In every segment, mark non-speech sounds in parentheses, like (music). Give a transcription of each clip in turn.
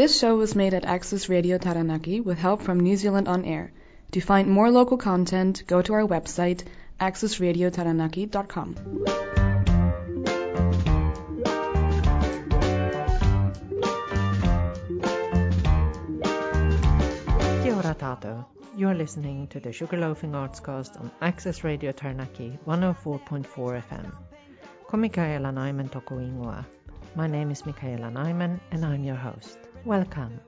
This show was made at Access Radio Taranaki with help from New Zealand On Air. To find more local content, go to our website, accessradiotaranaki.com. Kia ora tātou. You're listening to the Sugarloafing Artscast on Access Radio Taranaki 104.4 FM. Ko Mikaela toko ingoa. My name is Michaela Nyman and I'm your host. Welcome.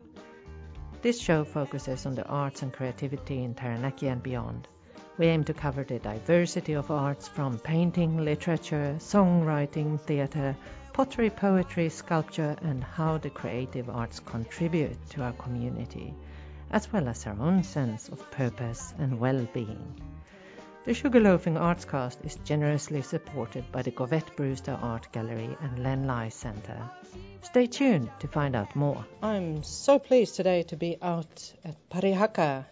This show focuses on the arts and creativity in Taranaki and beyond. We aim to cover the diversity of arts from painting, literature, songwriting, theatre, pottery, poetry, sculpture, and how the creative arts contribute to our community, as well as our own sense of purpose and well being. The Sugarloafing Artscast is generously supported by the Govett Brewster Art Gallery and Len Lye Centre. Stay tuned to find out more. I'm so pleased today to be out at Parihaka,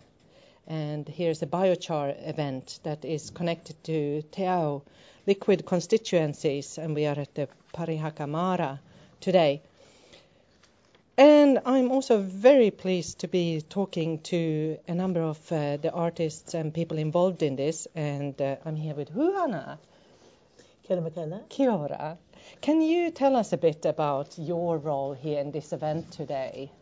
and here's a biochar event that is connected to Te Ao liquid constituencies, and we are at the Parihaka Mara today. And I'm also very pleased to be talking to a number of uh, the artists and people involved in this. And uh, I'm here with Huhana. Kia ora, Kia ora. Can you tell us a bit about your role here in this event today?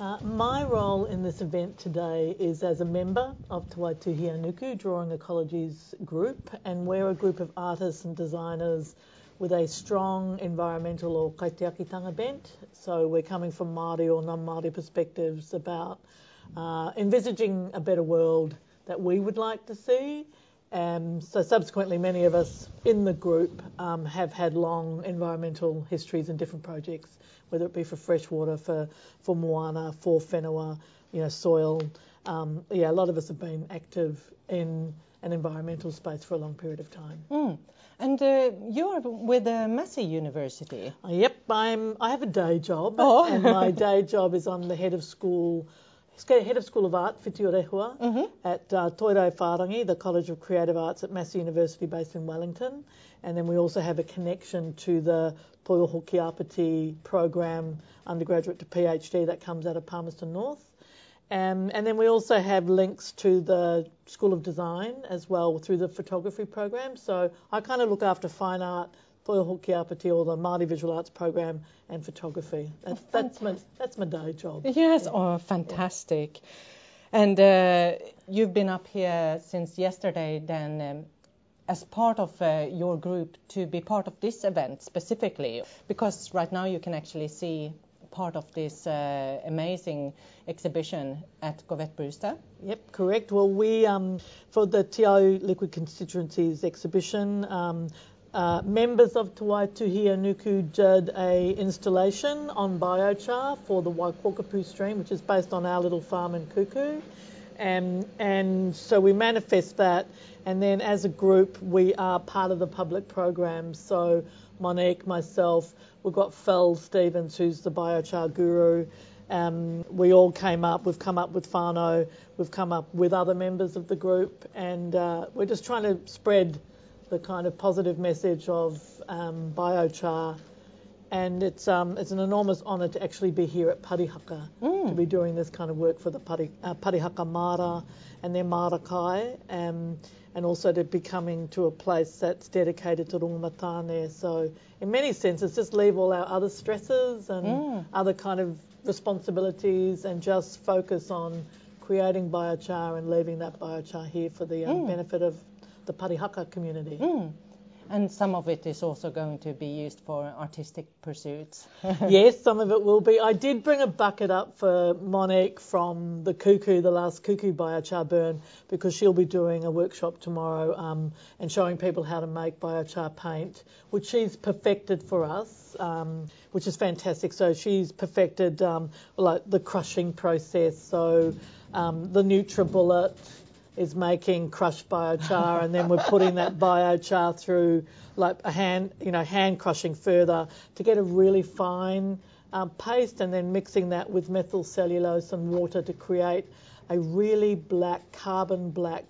Uh, my role in this event today is as a member of Te Waituhi a Nuku Drawing Ecologies group, and we're a group of artists and designers with a strong environmental or kaitiakitanga bent. So we're coming from Māori or non-Māori perspectives about uh, envisaging a better world that we would like to see. Um, so subsequently, many of us in the group um, have had long environmental histories in different projects, whether it be for freshwater, for for moana, for whenua, you know, soil. Um, yeah, a lot of us have been active in an environmental space for a long period of time. Mm. And uh, you're with uh, Massey University. Uh, yep, I'm. I have a day job, Oh. and my day job is I'm the head of school, head of School of Art, Whiti Mhm. at uh, Toi Rauwhārangi, the College of Creative Arts at Massey University, based in Wellington. And then we also have a connection to the ki Āpiti program, undergraduate to PhD, that comes out of Palmerston North. Um, and then we also have links to the School of Design as well through the photography program. So I kind of look after fine art, Toioho ki Āpiti, or the Māori Visual Arts program, and photography. That's, that's, my, that's my day job. Yes, oh, fantastic. And uh, you've been up here since yesterday, then, um, as part of uh, your group to be part of this event specifically, because right now you can actually see part of this uh, amazing exhibition at Govett Brewster. Yep, correct. Well, we, um, for the Te Ao Liquid Constituencies exhibition, um, uh, members of Te Waituhi a Nuku did a installation on biochar for the Waikokapu stream, which is based on our little farm in Kuku. And, and so we manifest that, and then as a group, we are part of the public program. So Monique, myself, we've got Phil Stevens, who's the biochar guru. Um, we all came up, we've come up with Fano, we've come up with other members of the group, and uh, we're just trying to spread the kind of positive message of um, biochar. And it's um, it's an enormous honour to actually be here at Parihaka to be doing this kind of work for the Pari, uh, Parihaka Mara and their Marakai, um, and also to be coming to a place that's dedicated to Rongomatane. So in many senses, just leave all our other stresses and other kind of responsibilities and just focus on creating biochar and leaving that biochar here for the um, benefit of the Parihaka community. And some of it is also going to be used for artistic pursuits. (laughs) yes, some of it will be. I did bring a bucket up for Monique from the Kuku, the last Kuku biochar burn, because she'll be doing a workshop tomorrow um, and showing people how to make biochar paint, which she's perfected for us, um, which is fantastic. So she's perfected um, like the crushing process. So um, the NutriBullet is making crushed biochar, and then we're putting that biochar through like a hand, you know, hand crushing further to get a really fine um, paste, and then mixing that with methyl cellulose and water to create a really black, carbon black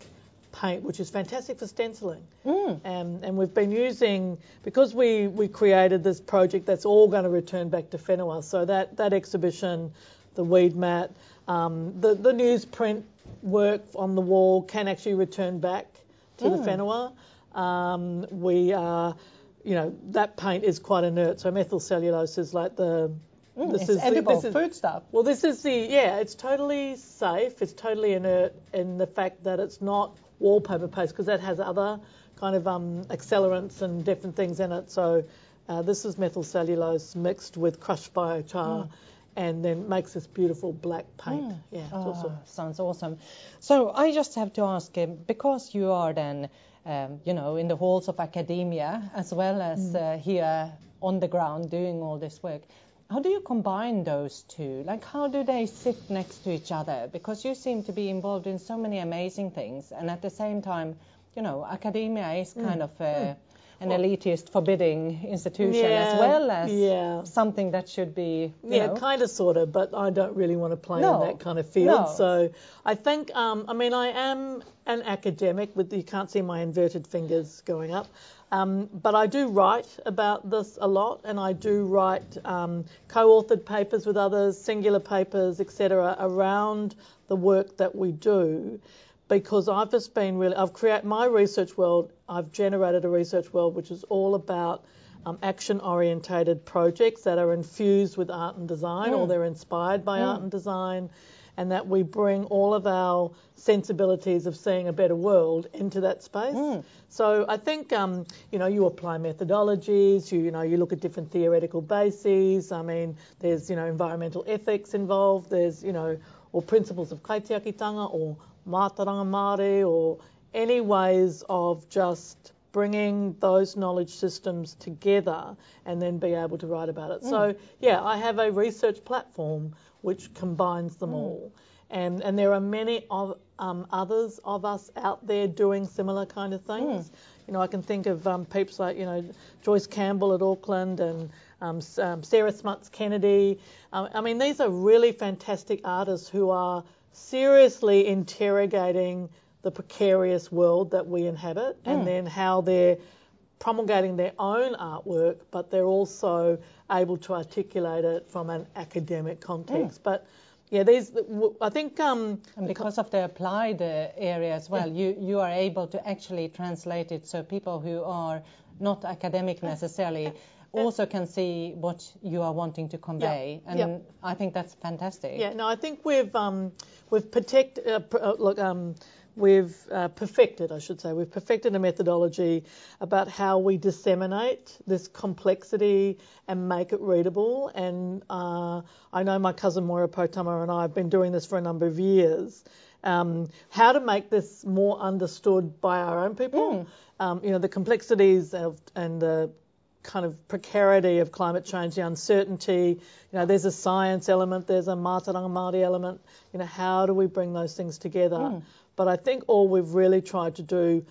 paint, which is fantastic for stenciling. Mm. Um, and we've been using because we, we created this project that's all going to return back to Whenua. So that, that exhibition, the weed mat, um, the the newsprint work on the wall can actually return back to the Mm. Whenua. Um, we are, you know, that paint is quite inert. So methyl cellulose is like the Mm, this is the- edible this is- food stuff. well, this is the yeah. It's totally safe. It's totally inert in the fact that it's not wallpaper paste because that has other kind of um, accelerants and different things in it. So uh, this is methyl cellulose mixed with crushed biochar, and then makes this beautiful black paint. Yeah, it's Ah, awesome. Sounds awesome. So I just have to ask, um, because you are then, um, you know, in the halls of academia as well as uh, here on the ground doing all this work. How do you combine those two? Like, how do they sit next to each other? Because you seem to be involved in so many amazing things, and at the same time, you know, academia is kind of uh, an elitist, forbidding institution as well as yeah. something that should be, you Yeah, know, kind of, sort of, but I don't really want to play No, in that kind of field. no. So I think, um, I mean, I am an academic with you can't see my inverted fingers going up, um, but I do write about this a lot, and I do write um, co-authored papers with others, singular papers, etc., around the work that we do. Because I've just been really, I've created my research world. I've generated a research world which is all about um, action orientated projects that are infused with art and design or they're inspired by art and design, and that we bring all of our sensibilities of seeing a better world into that space. So I think um, you know you apply methodologies, you you know you look at different theoretical bases. I mean, there's you know environmental ethics involved. There's you know or principles of kaitiakitanga or mātauranga Māori or any ways of just bringing those knowledge systems together and then be able to write about it. So yeah, I have a research platform which combines them all. And, and there are many of um, others of us out there doing similar kind of things. You know, I can think of um, peeps like you know Joyce Campbell at Auckland and um, um, Sarah Smuts Kennedy. Um, I mean, these are really fantastic artists who are seriously interrogating the precarious world that we inhabit, and then how they're promulgating their own artwork, but they're also able to articulate it from an academic context. But yeah, these w- I think um, And because of the applied uh, area as well, you, you are able to actually translate it so people who are not academic necessarily also can see what you are wanting to convey. And yeah. I think that's fantastic. Yeah, no, I think we've um, we've protect, uh, pr- uh, look, um, we've uh, perfected, I should say, we've perfected a methodology about how we disseminate this complexity and make it readable. And uh, I know my cousin Moira Poutama and I have been doing this for a number of years. Um, how to make this more understood by our own people. Um, you know, the complexities of, and the kind of precarity of climate change, the uncertainty. You know, there's a science element, there's a Mātauranga Māori element. You know, how do we bring those things together? But I think all we've really tried to do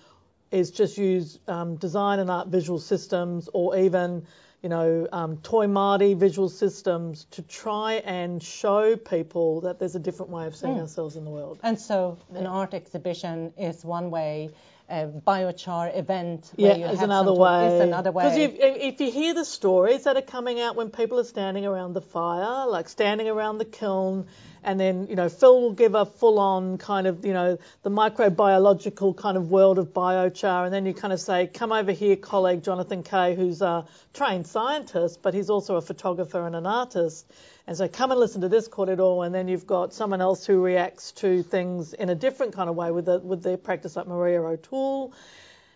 is just use um, design and art visual systems or even, you know, um, Toi Māori visual systems to try and show people that there's a different way of seeing ourselves in the world. And so an art exhibition is one way, a biochar event where Yeah, you is another way. is another way. Because if, if you hear the stories that are coming out when people are standing around the fire, like standing around the kiln, and then you know Phil will give a full-on kind of you know the microbiological kind of world of biochar, and then you kind of say, "Come over here, colleague Jonathan Kay, who's a trained scientist, but he's also a photographer and an artist." And so come and listen to this corridor, and then you've got someone else who reacts to things in a different kind of way with the, with their practice, like Maria O'Toole.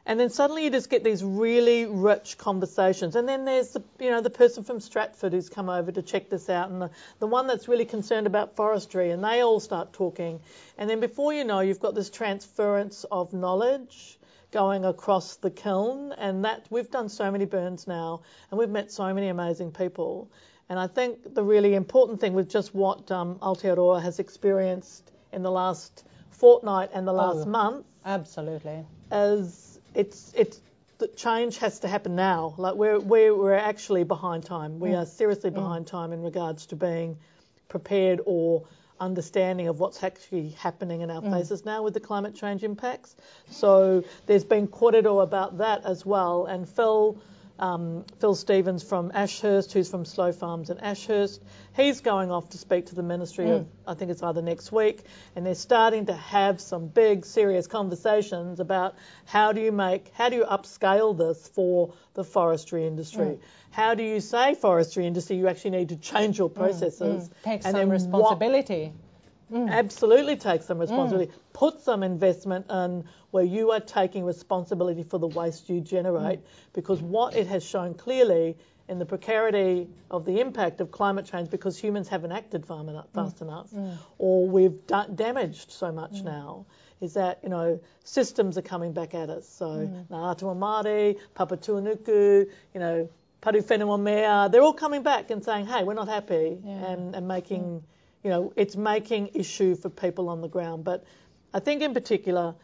And then suddenly you just get these really rich conversations. And then there's the, you know, the person from Stratford who's come over to check this out, and the, the one that's really concerned about forestry, and they all start talking. And then before you know, you've got this transference of knowledge going across the kiln, and that we've done so many burns now, and we've met so many amazing people. And I think the really important thing with just what um, Aotearoa has experienced in the last fortnight and the oh, last Oh. month Absolutely. is it's it's the change has to happen now. Like we're we're, we're actually behind time. We mm. are seriously mm. behind time in regards to being prepared or understanding of what's actually happening in our mm. places now with the climate change impacts. So there's been korero about that as well. And Phil, Um, Phil Stevens from Ashurst, who's from Slow Farms in Ashurst, he's going off to speak to the Ministry of, mm. I think it's either next week, and they're starting to have some big, serious conversations about how do you make, how do you upscale this for the forestry industry? Mm. How do you say forestry industry? You actually need to change your mm, processes. Take and some responsibility. what- responsibility. Absolutely take some responsibility. Mm. Put some investment in where you are taking responsibility for the waste you generate mm. because what it has shown clearly in the precarity of the impact of climate change because humans haven't acted far enough, fast enough or we've da- damaged so much now is that, you know, systems are coming back at us. So Ngā Atua Māori, Papatuanuku, you know, Parawhenuamea, they're all coming back and saying, hey, we're not happy and, and making you know, it's making issue for people on the ground. But I think in particular,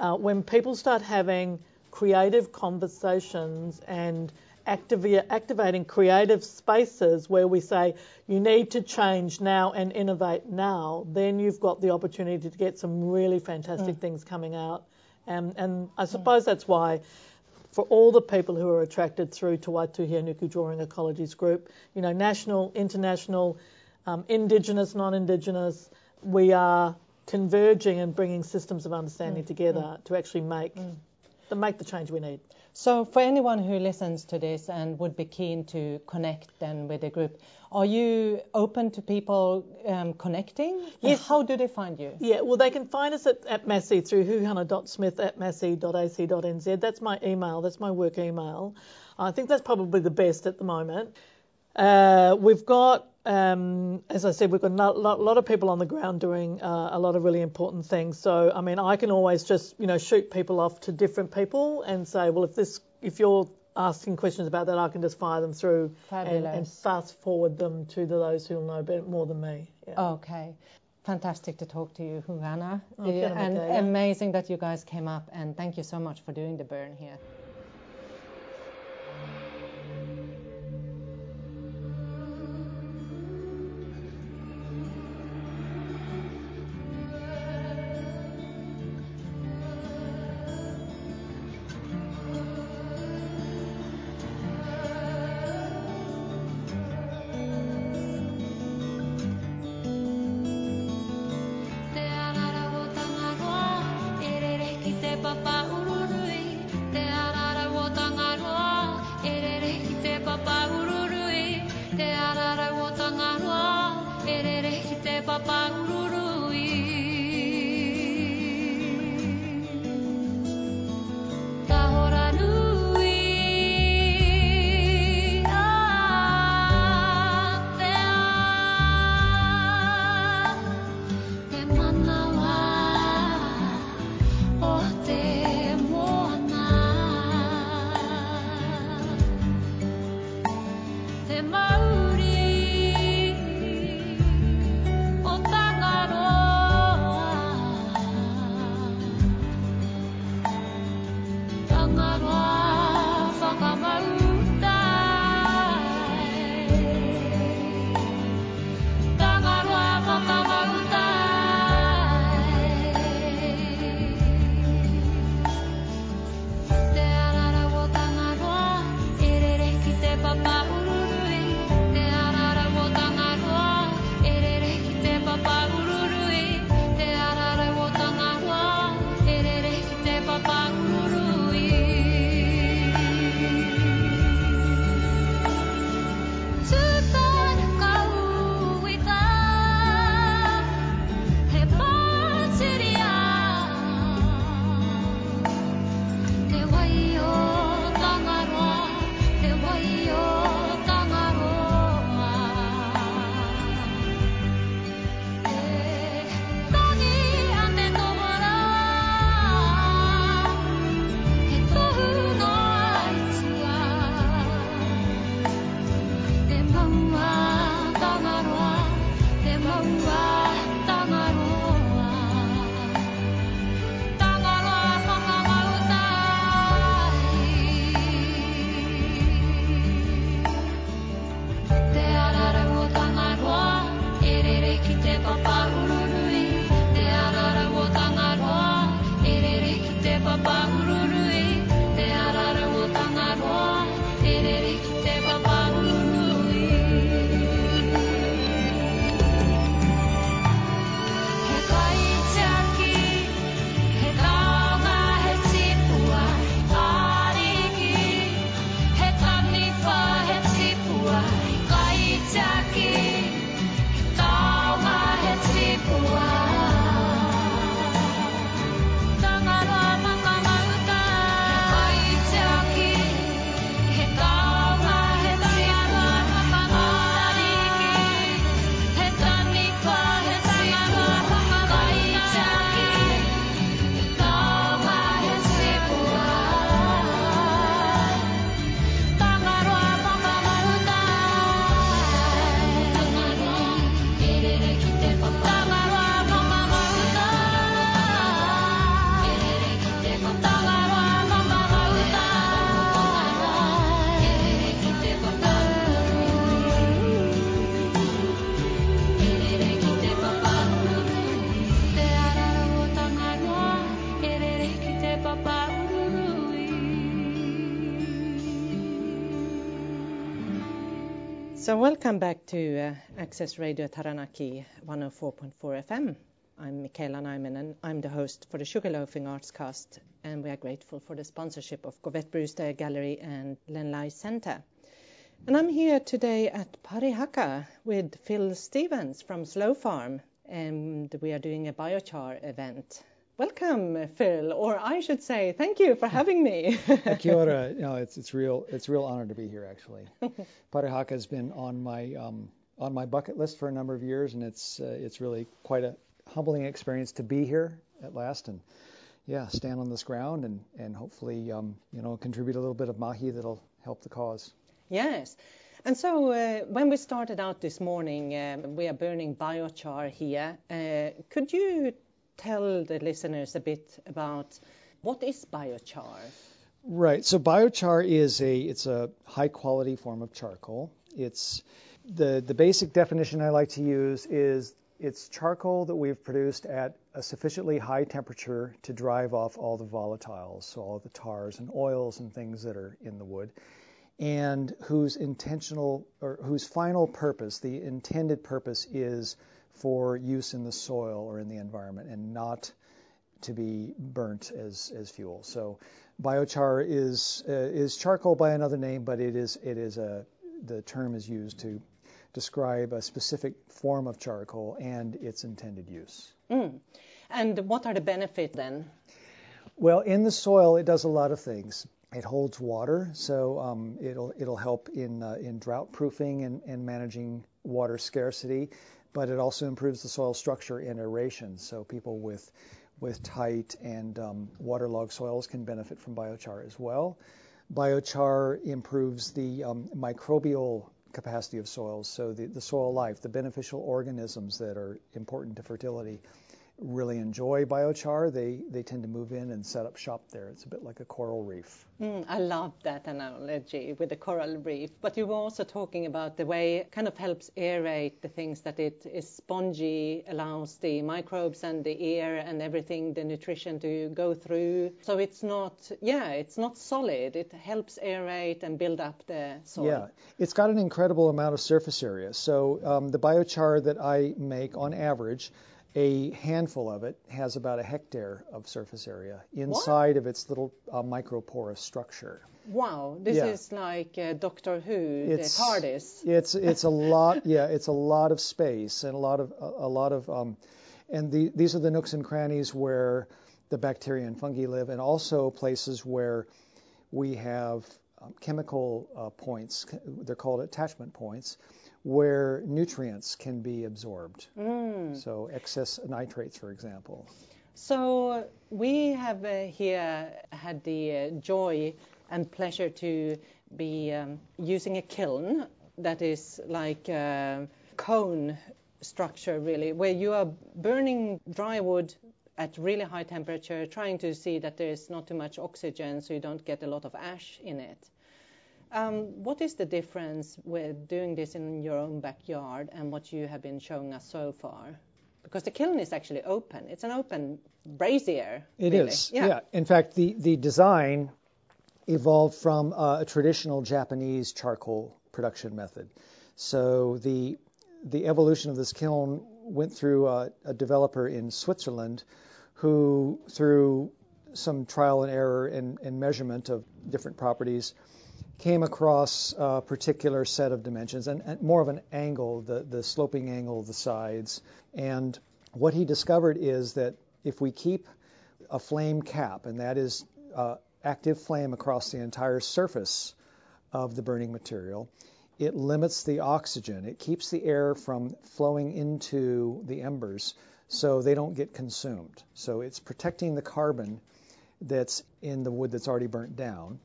uh, when people start having creative conversations and activating creative spaces where we say you need to change now and innovate now, then you've got the opportunity to get some really fantastic things coming out. And, and I suppose that's why for all the people who are attracted through to Waituhi a Nuku Drawing Ecologies Group, you know, national, international, um, Indigenous, non-Indigenous, we are converging and bringing systems of understanding together to actually make to make the change we need. So, for anyone who listens to this and would be keen to connect then with the group, are you open to people um, connecting? Yes. How do they find you? Yeah, well, they can find us at, at Massey through huhana.smith at massey.ac.nz. That's my email, that's my work email. I think that's probably the best at the moment. Uh, we've got, um, as I said, we've got a lot, lot of people on the ground doing uh, a lot of really important things. So, I mean, I can always just, you know, shoot people off to different people and say, well, if this, if you're asking questions about that, I can just fire them through and, and fast forward them to those who'll know better, more than me. Yeah. Okay. Fantastic to talk to you, Huhana. Oh, kia ora, and amazing that you guys came up, and thank you so much for doing the burn here. So welcome back to uh, Access Radio Taranaki 104.4 FM. I'm Michaela Nyman and I'm the host for the Sugarloafing Arts Cast and we are grateful for the sponsorship of Govett Brewster Gallery and Len Lye Centre. And I'm here today at Parihaka with Phil Stevens from Slow Farm and we are doing a biochar event. Welcome, Phil, or I should say, thank you for having me. (laughs) Kia (laughs) ora. No, it's it's real it's a real honor to be here. Actually, (laughs) Parihaka has been on my um, on my bucket list for a number of years, and it's uh, it's really quite a humbling experience to be here at last, and yeah, stand on this ground and and hopefully um, you know contribute a little bit of mahi that'll help the cause. Yes. And so uh, when we started out this morning, um, we are burning biochar here. Uh, could you tell the listeners a bit about what is biochar? Right. So biochar is a it's a high quality form of charcoal. It's the the basic definition I like to use is it's charcoal that we've produced at a sufficiently high temperature to drive off all the volatiles, so all the tars and oils and things that are in the wood, and whose intentional or whose final purpose, the intended purpose is for use in the soil or in the environment and not to be burnt as, as fuel. So biochar is uh, is charcoal by another name, but it is it is a the term is used to describe a specific form of charcoal and its intended use. Mm. And what are the benefits then? Well, in the soil, it does a lot of things. It holds water, so um, it'll it'll help in uh, in drought proofing and, and managing water scarcity but it also improves the soil structure and aeration. So people with with tight and um, waterlogged soils can benefit from biochar as well. Biochar improves the um, microbial capacity of soils, so the, the soil life, the beneficial organisms that are important to fertility really enjoy biochar, they, they tend to move in and set up shop there. It's a bit like a coral reef. Mm, I love that analogy with the coral reef. But you were also talking about the way it kind of helps aerate the things that it is spongy, allows the microbes and the air and everything, the nutrition to go through. So it's not, yeah, it's not solid. It helps aerate and build up the soil. Yeah, it's got an incredible amount of surface area. So um, the biochar that I make on average a handful of it has about a hectare of surface area inside what? of its little uh, microporous structure. Wow, this yeah. is like uh, Doctor Who, it's, the TARDIS. It's it's a (laughs) lot, yeah, it's a lot of space and a lot of a, a lot of, um, and the, these are the nooks and crannies where the bacteria and fungi live, and also places where we have um, chemical uh, points. They're called attachment points where nutrients can be absorbed. Mm. So excess nitrates, for example. So we have uh, here had the uh, joy and pleasure to be um, using a kiln that is like a cone structure, really, where you are burning dry wood at really high temperature, trying to see that there is not too much oxygen so you don't get a lot of ash in it. Um, what is the difference with doing this in your own backyard and what you have been showing us so far? Because the kiln is actually open. It's an open brazier. It really. is. Yeah. yeah. In fact, the, the design evolved from uh, a traditional Japanese charcoal production method. So the the evolution of this kiln went through a, a developer in Switzerland who, through some trial and error and, and measurement of different properties, came across a particular set of dimensions and, and, more of an angle, the, the sloping angle of the sides, and what he discovered is that if we keep a flame cap, and that is uh, active flame across the entire surface of the burning material, it limits the oxygen. It keeps the air from flowing into the embers so they don't get consumed. So it's protecting the carbon that's in the wood that's already burnt down.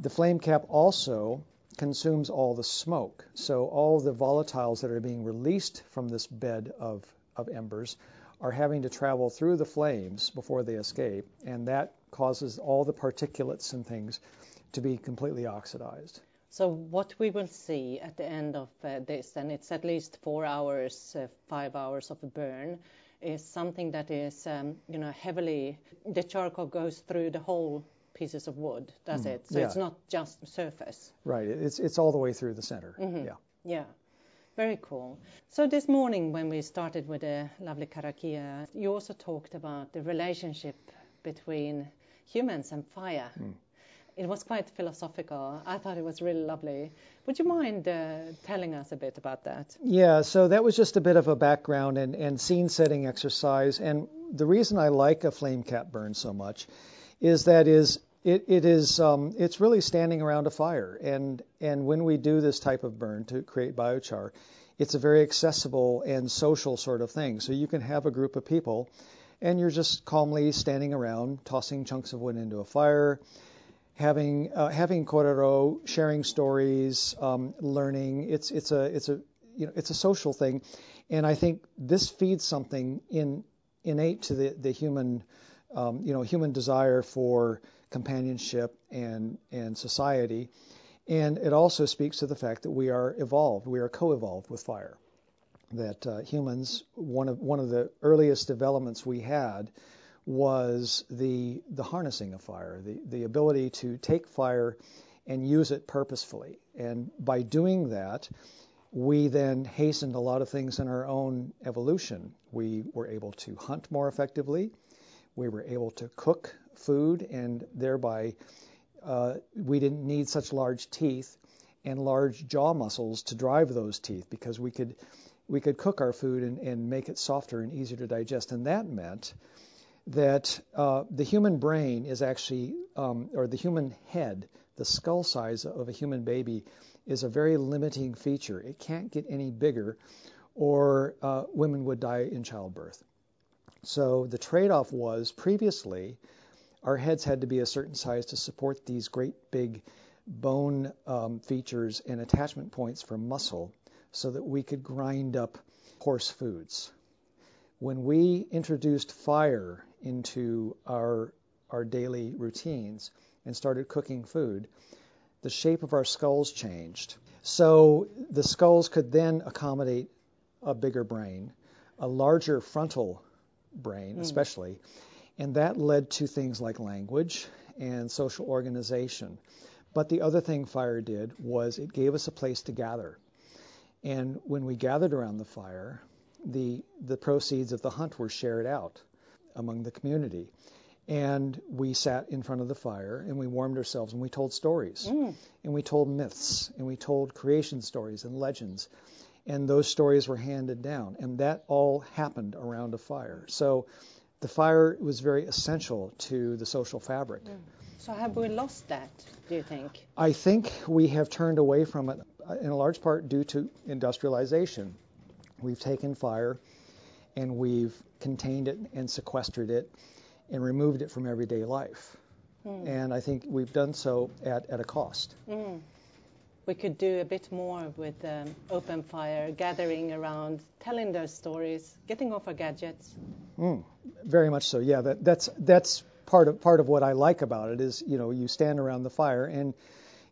The flame cap also consumes all the smoke. So all the volatiles that are being released from this bed of, of embers are having to travel through the flames before they escape, and that causes all the particulates and things to be completely oxidized. So what we will see at the end of uh, this, and it's at least four hours, uh, five hours of burn, is something that is, um, you know, heavily. The charcoal goes through the whole pieces of wood, does mm, it? So yeah. it's not just surface. Right. It's it's all the way through the center. Mm-hmm. Yeah. Yeah. Very cool. So this morning when we started with the lovely karakia, you also talked about the relationship between humans and fire. Mm. It was quite philosophical. I thought it was really lovely. Would you mind uh, telling us a bit about that? Yeah, so that was just a bit of a background and, and scene setting exercise. And the reason I like a flame cap burn so much is that is it, it is um, it's really standing around a fire. And and when we do this type of burn to create biochar it's a very accessible and social sort of thing. So you can have a group of people and you're just calmly standing around tossing chunks of wood into a fire having uh, having korero, sharing stories, um, learning. It's it's a it's a you know it's a social thing, and I think this feeds something in innate to the the human um, you know human desire for companionship and and society, and it also speaks to the fact that we are evolved, we are co-evolved with fire. That uh, humans, one of one of the earliest developments we had was the the harnessing of fire, the the ability to take fire and use it purposefully. And by doing that, we then hastened a lot of things in our own evolution. We were able to hunt more effectively. We were able to cook food, and thereby uh, we didn't need such large teeth and large jaw muscles to drive those teeth because we could we could cook our food and, and make it softer and easier to digest. And that meant that uh, the human brain is actually, um, or the human head, the skull size of a human baby, is a very limiting feature. It can't get any bigger, or uh, women would die in childbirth. So the trade off was previously, our heads had to be a certain size to support these great big bone um, features and attachment points for muscle so that we could grind up horse foods. When we introduced fire into our our daily routines and started cooking food, the shape of our skulls changed. So the skulls could then accommodate a bigger brain, a larger frontal brain, mm. especially, and that led to things like language and social organization. But the other thing fire did was it gave us a place to gather. And when we gathered around the fire, the the proceeds of the hunt were shared out among the community. And we sat in front of the fire and we warmed ourselves and we told stories. Mm. And we told myths and we told creation stories and legends. And those stories were handed down. And that all happened around a fire. So the fire was very essential to the social fabric. Mm. So have we lost that, do you think? I think we have turned away from it uh, in a large part due to industrialization. We've taken fire and we've contained it and sequestered it and removed it from everyday life. Mm. And I think we've done so at, at a cost. Mm. We could do a bit more with um, open fire, gathering around, telling those stories, getting off our gadgets. Mm. Very much so. Yeah, that, that's that's part of part of what I like about it is you know you stand around the fire and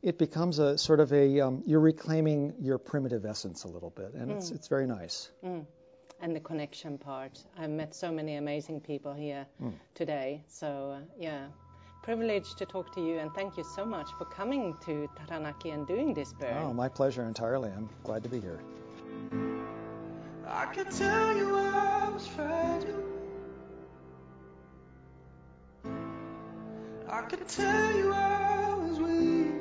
it becomes a sort of a um, you're reclaiming your primitive essence a little bit, and it's hmm. it's very nice. Hmm and the connection part. I've met so many amazing people here mm. today. So, uh, yeah, privileged to talk to you, and thank you so much for coming to Taranaki and doing this burn. Oh, my pleasure entirely. I'm glad to be here. I could tell you I was fragile. I could tell you I was weak.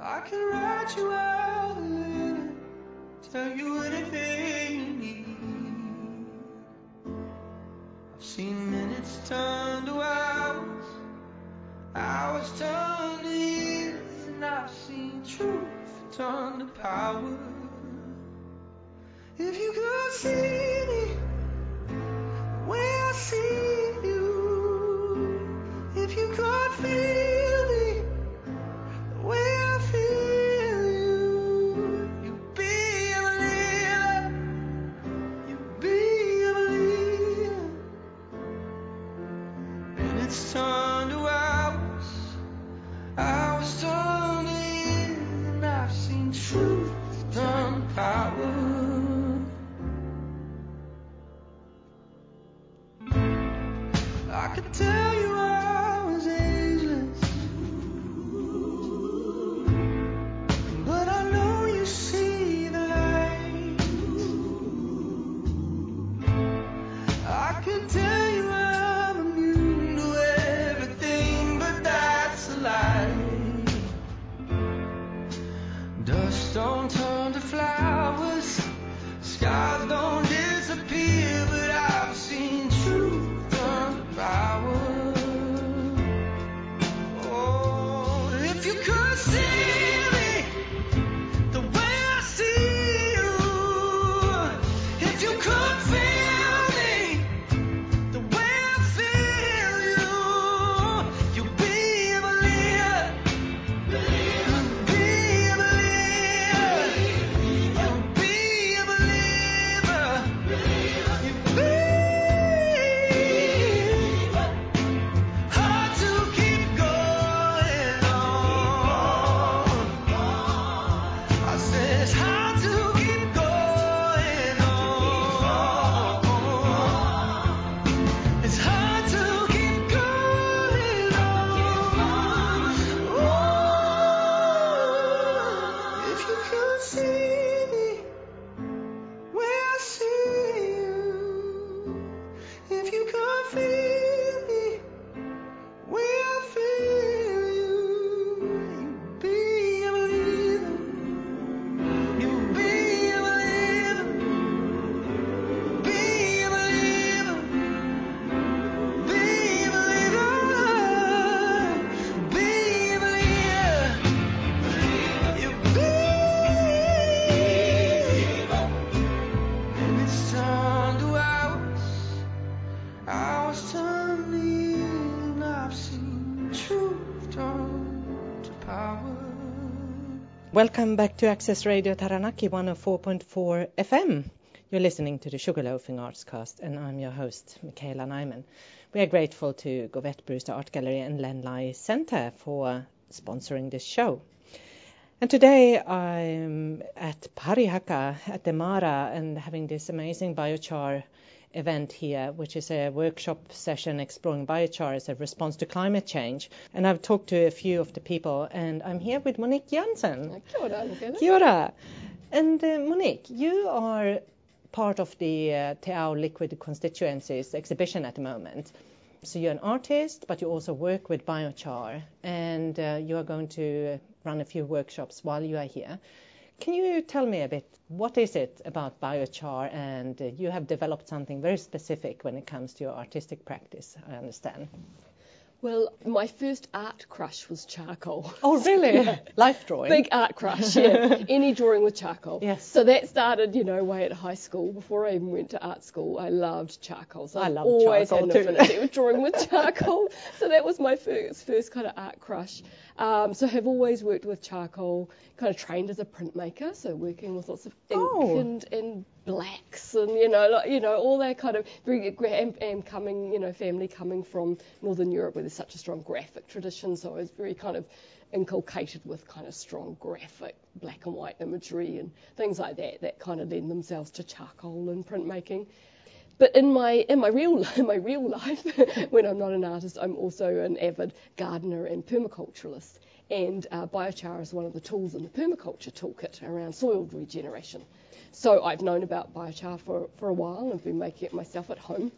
I can write you out tell you anything seen minutes turn to hours, hours turn to years, and I've seen truth turn to power. If you could see me the way I see Welcome back to Access Radio Taranaki 104.4 FM. You're listening to the Sugarloafing Arts Cast, and I'm your host, Michaela Nyman. We are grateful to Govett Brewster Art Gallery and Len Lye Centre for sponsoring this show. And today I'm at Parihaka at the Mara and having this amazing biochar event here, which is a workshop session exploring biochar as a response to climate change. And I've talked to a few of the people, and I'm here with Monique Jansen. Kia ora, Kia ora. And uh, Monique, you are part of the uh, Te Ao Liquid Constituencies exhibition at the moment. So you're an artist, but you also work with biochar, and uh, you are going to run a few workshops while you are here. Can you tell me a bit, what is it about biochar? And uh, you have developed something very specific when it comes to your artistic practice, I understand. Well, my first art crush was charcoal. Oh, really? (laughs) Life drawing? Big art crush, yeah. (laughs) Any drawing with charcoal. Yes. So that started, you know, way at high school. Before I even went to art school, I loved charcoal. So I I've love always charcoal had an affinity with drawing with charcoal. (laughs) so that was my first, first kind of art crush. Um, so have always worked with charcoal, kind of trained as a printmaker, so working with lots of ink Oh. and, and blacks and you know like, you know all that kind of very and, and coming you know family coming from Northern Europe where there's such a strong graphic tradition, so I was very kind of inculcated with kind of strong graphic black and white imagery and things like that that kind of lend themselves to charcoal and printmaking. But in my in my real (laughs) in my real life, (laughs) when I'm not an artist, I'm also an avid gardener and permaculturalist. And uh, biochar is one of the tools in the permaculture toolkit around soil regeneration. So I've known about biochar for, for a while and been making it myself at home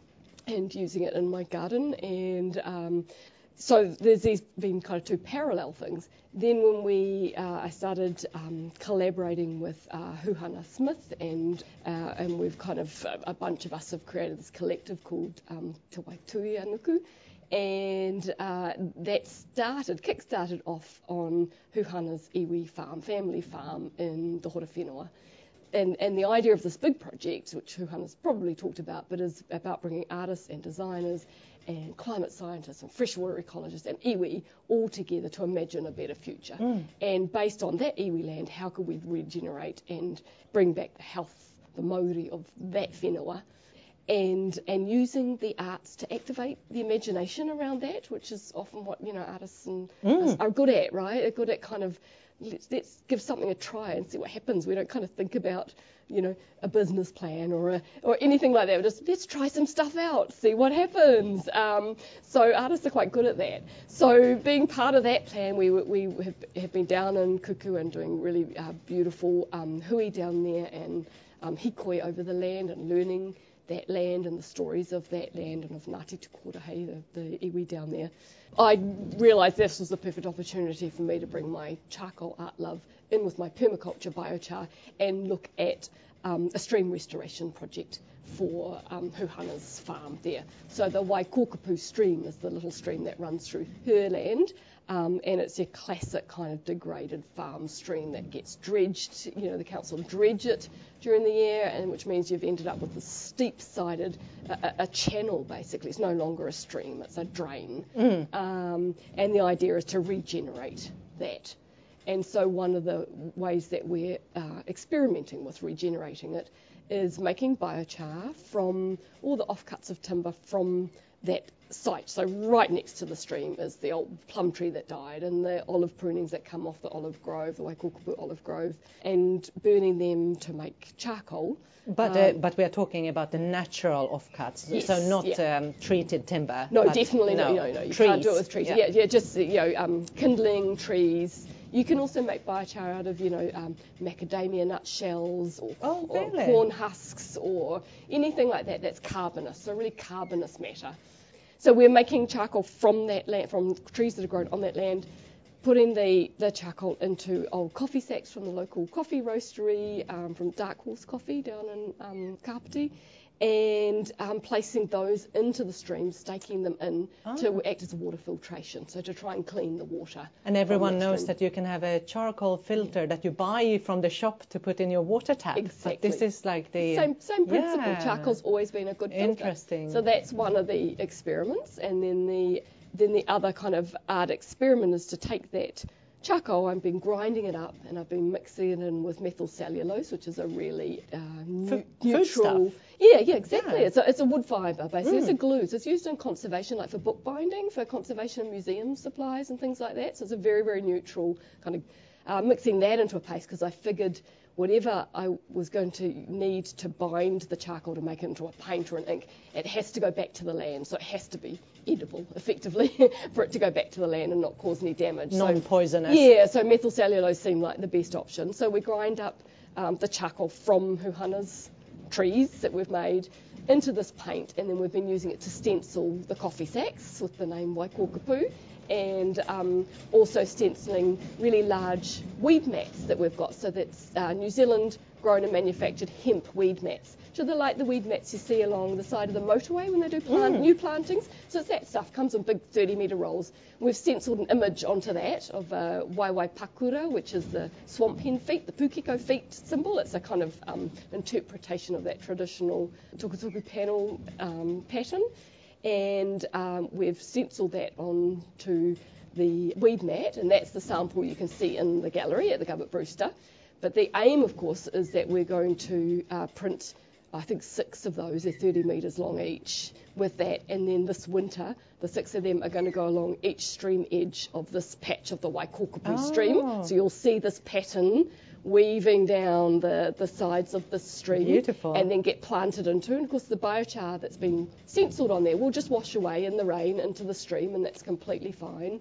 and using it in my garden. And um, so there's these been kind of two parallel things. Then when we, uh, I started um, collaborating with uh, Huhana Smith, and uh, and we've kind of a bunch of us have created this collective called um, Te Waituhi a Nuku, and uh, that started, kick-started off on Huhana's iwi farm, family farm in the Horowhenua. And, and the idea of this big project, which Huhana's probably talked about, but is about bringing artists and designers and climate scientists and freshwater ecologists and iwi all together to imagine a better future. Mm. And based on that iwi land, how could we regenerate and bring back the health, the mauri of that whenua, and and using the arts to activate the imagination around that, which is often what you know artists and Mm. are good at, right? Are good at kind of let's, let's give something a try and see what happens. We don't kind of think about you know a business plan or a, or anything like that. We just let's try some stuff out, see what happens. Um, so artists are quite good at that. So being part of that plan, we we have, have been down in Kuku and doing really uh, beautiful um, hui down there and um, hikoi over the land and learning that land and the stories of that land and of Ngāti Tukorehe, the, the iwi down there. I realised this was the perfect opportunity for me to bring my charcoal art love in with my permaculture biochar and look at um, a stream restoration project for um, Huhana's farm there. So the Waikokapu stream is the little stream that runs through her land. Um, and it's a classic kind of degraded farm stream that gets dredged. You know, the council dredge it during the year, and which means you've ended up with a steep-sided, a, channel basically. It's no longer a stream; it's a drain. Um, and the idea is to regenerate that. And so one of the ways that we're uh, experimenting with regenerating it is making biochar from all the offcuts of timber from that site. So right next to the stream is the old plum tree that died and the olive prunings that come off the olive grove, the Waikokupu olive grove, and burning them to make charcoal. But uh, but we are talking about the natural offcuts, Yes, so not yeah. um, treated timber. No, definitely no, no, no, no. You trees. can't do it with trees. Yeah, yeah, just you know, um, kindling trees. You can also make biochar out of you know um, macadamia nut shells or, Oh, or corn husks or anything like that. That's carbonous, so really carbonous matter. So we're making charcoal from that land, from trees that are grown on that land, putting the, the charcoal into old coffee sacks from the local coffee roastery, um, from Dark Horse Coffee down in um, Kapiti, and um, placing those into the stream, staking them in to act as a water filtration, so to try and clean the water. And everyone knows stream. that you can have a charcoal filter that you buy from the shop to put in your water tap. But Exactly. this is like the Same, same principle. Yeah. Charcoal's always been a good filter. Interesting. So that's one of the experiments, and then the then the other kind of art experiment is to take that charcoal. I've been grinding it up, and I've been mixing it in with methyl cellulose, which is a really uh, nu- neutral. Yeah, yeah, exactly. Yeah. It's a it's a wood fibre basically. It's a Mm. glue. So it's used in conservation, like for bookbinding, for conservation and museum supplies and things like that. So it's a very very neutral kind of mixing that into a paste because I figured whatever I was going to need to bind the charcoal to make it into a paint or an ink, it has to go back to the land. So it has to be edible, effectively, (laughs) for it to go back to the land and not cause any damage. Non-poisonous. Yeah, so methyl cellulose seemed like the best option. So we grind up um, the charcoal from Huhana's trees that we've made into this paint, and then we've been using it to stencil the coffee sacks with the name Waikokapu, and um, also stenciling really large weed mats that we've got. So that's uh, New Zealand grown and manufactured hemp weed mats. So they're like the weed mats you see along the side of the motorway when they do plant, new plantings. So it's that stuff, comes in big 30 metre rolls. We've stenciled an image onto that of uh, Waewae Pakura, which is the swamp hen feet, the pukeko feet symbol. It's a kind of um, interpretation of that traditional tukutuku panel um, pattern. And um, we've stenciled that onto the weed mat, and that's the sample you can see in the gallery at the Govett Brewster. But the aim, of course, is that we're going to uh, print, I think, six of those. They're 30 metres long each with that. And then this winter, the six of them are going to go along each stream edge of this patch of the Waikokapu stream. Oh. So you'll see this pattern weaving down the, the sides of the stream. Beautiful. And then get planted into. And of course, the biochar that's been stenciled on there will just wash away in the rain into the stream, and that's completely fine.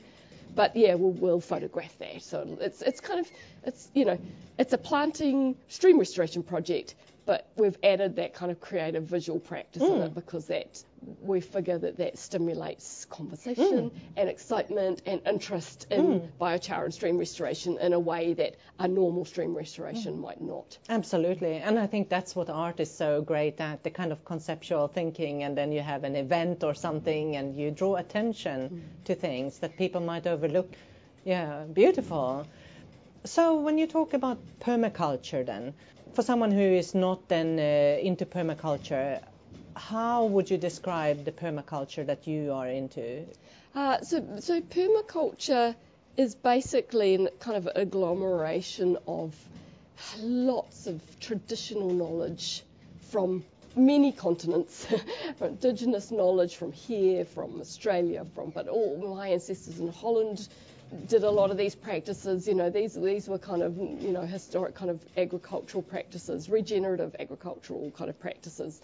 But yeah, we'll, we'll photograph that. So it's it's kind of it's you know it's a planting stream restoration project but we've added that kind of creative visual practice in hmm. it because that we figure that that stimulates conversation hmm. and excitement and interest in hmm. biochar and stream restoration in a way that a normal stream restoration might not. Absolutely, and I think that's what art is so great at the kind of conceptual thinking, and then you have an event or something, and you draw attention to things that people might overlook. Yeah, beautiful. So, when you talk about permaculture, then, for someone who is not then uh, into permaculture, how would you describe the permaculture that you are into? Uh, so, so permaculture is basically kind of agglomeration of lots of traditional knowledge from many continents, (laughs) indigenous knowledge from here, from Australia, from but all my ancestors in Holland did a lot of these practices. You know, these these were kind of you know historic kind of agricultural practices, regenerative agricultural kind of practices.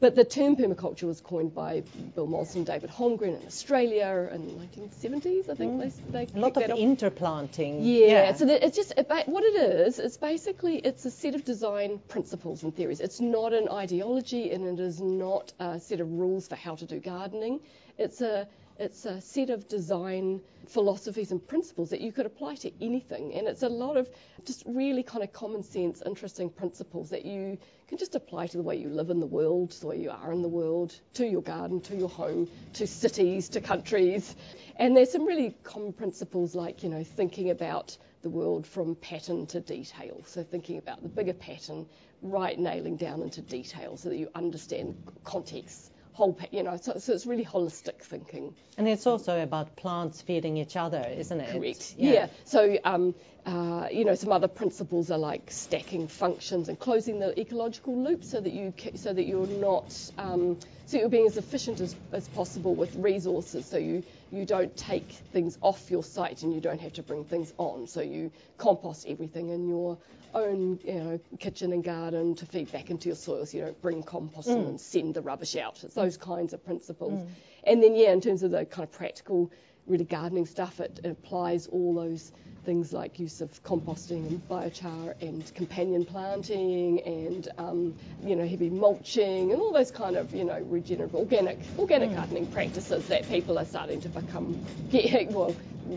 But the term permaculture was coined by Bill Mollison and David Holmgren in Australia in the 1970s, I think. Mm. They, they A lot of interplanting. Yeah, so that it's just what it is. It's basically it's a set of design principles and theories. It's not an ideology, and it is not a set of rules for how to do gardening. It's a it's a set of design philosophies and principles that you could apply to anything, and it's a lot of just really kind of common sense, interesting principles that you can just apply to the way you live in the world, the way you are in the world, to your garden, to your home, to cities, to countries. And there's some really common principles like, you know, thinking about the world from pattern to detail. So thinking about the bigger pattern, right nailing down into detail so that you understand context, whole, you know, so, so it's really holistic thinking. And it's also about plants feeding each other, isn't it? Correct. Yeah. So, um, uh, you know, some other principles are like stacking functions and closing the ecological loop so that you so that you're not um, so you're being as efficient as, as possible with resources. So you you don't take things off your site and you don't have to bring things on. So you compost everything in your own you know kitchen and garden to feed back into your soils. You don't bring compost in and mm. send the rubbish out. It's those kinds of principles. Mm. And then yeah, in terms of the kind of practical really gardening stuff, it, it applies all those things like use of composting and biochar and companion planting and um, you know heavy mulching and all those kind of you know regenerative organic organic gardening practices that people are starting to become get, (laughs) well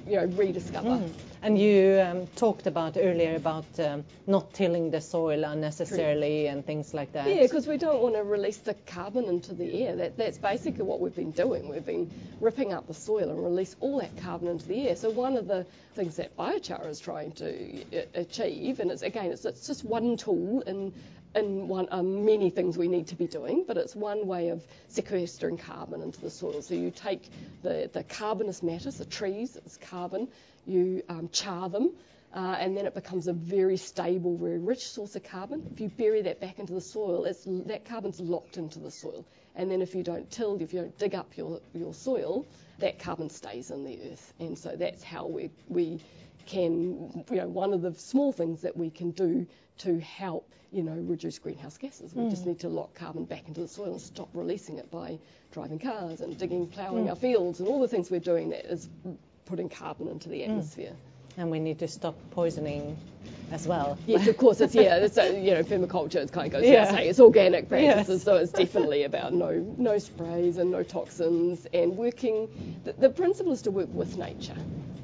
you know rediscover. And you um, talked about earlier about um, not tilling the soil unnecessarily and things like that. Yeah, because we don't want to release the carbon into the air. That, that's basically what we've been doing. We've been ripping up the soil and release all that carbon into the air. So one of the things that biochar is trying to uh, achieve, and it's again, it's, it's just one tool in in one um, many things we need to be doing, but it's one way of sequestering carbon into the soil. So you take the the carbonous matter, the trees, it's carbon, you um, char them. Uh, and then it becomes a very stable, very rich source of carbon. If you bury that back into the soil, that carbon's locked into the soil. And then if you don't till, if you don't dig up your, your soil, that carbon stays in the earth. And so that's how we, we can, you know, one of the small things that we can do to help, you know, reduce greenhouse gases. We just mm. need to lock carbon back into the soil and stop releasing it by driving cars and digging, ploughing mm. our fields and all the things we're doing that is putting carbon into the mm. atmosphere. And we need to stop poisoning as well. Yes, of course. It's yeah. It's, uh, you know, permaculture. It kind of goes Yeah. saying it's organic practices, Yes. so it's definitely about no no sprays and no toxins and working. The, the principle is to work with nature,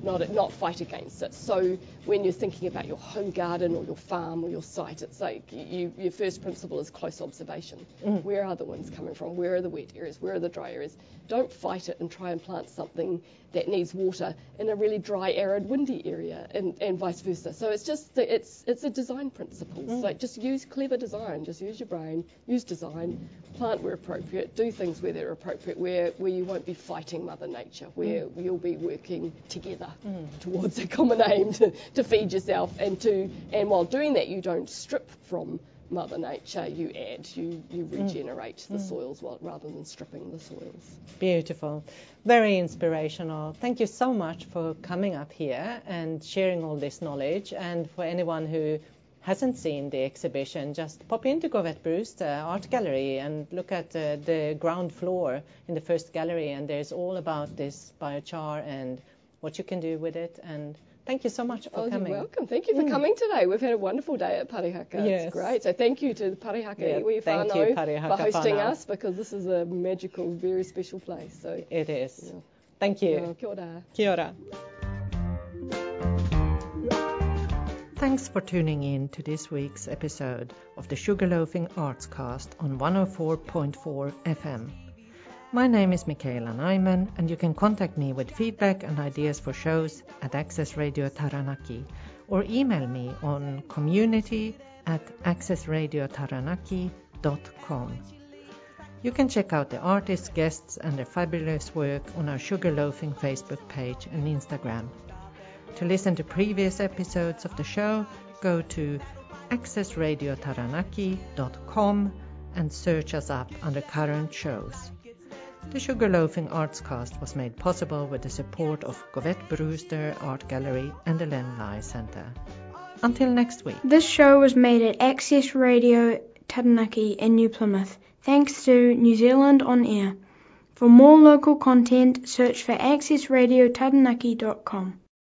not not fight against it. So when you're thinking about your home garden or your farm or your site, it's like you, your first principle is close observation. Mm. Where are the winds coming from? Where are the wet areas? Where are the dry areas? Don't fight it and try and plant something that needs water in a really dry, arid, windy area, and, and vice versa. So it's just the, it's it's a design principle. Mm. Like just use clever design. Just use your brain. Use design. Plant where appropriate. Do things where they're appropriate. Where where you won't be fighting Mother Nature. Where mm. you'll be working together towards a common aim to, to feed yourself and to and while doing that you don't strip from Mother Nature. You add. You you regenerate the soils while, rather than stripping the soils. Beautiful. Very inspirational. Thank you so much for coming up here and sharing all this knowledge. And for anyone who hasn't seen the exhibition, just pop into Govett Brewster uh, Art Gallery and look at uh, the ground floor in the first gallery. And there's all about this biochar and what you can do with it. And Thank you so much for Oh, you're coming. welcome. Thank you for coming today. We've had a wonderful day at Parihaka. Yes. It's great. So thank you to the Parihaka Yeah, Iwi thank you, Parihaka for hosting whānau. us because this is a magical, very special place. So, It is. Yeah. Thank you. uh, kia ora. Kia ora. Thanks for tuning in to this week's episode of the Sugarloafing Artscast on 104.4 FM. My name is Michaela Nyman, and you can contact me with feedback and ideas for shows at Access Radio Taranaki or email me on community at accessradiotaranaki.com. You can check out the artists, guests, and their fabulous work on our Sugarloafing Facebook page and Instagram. To listen to previous episodes of the show, go to accessradiotaranaki.com and search us up under current shows. The Sugarloafing Artscast was made possible with the support of Govett Brewster Art Gallery and the Len Lye Centre. Until next week. This show was made at Access Radio Taranaki in New Plymouth, thanks to New Zealand On Air. For more local content, search for accessradiotaranaki.com.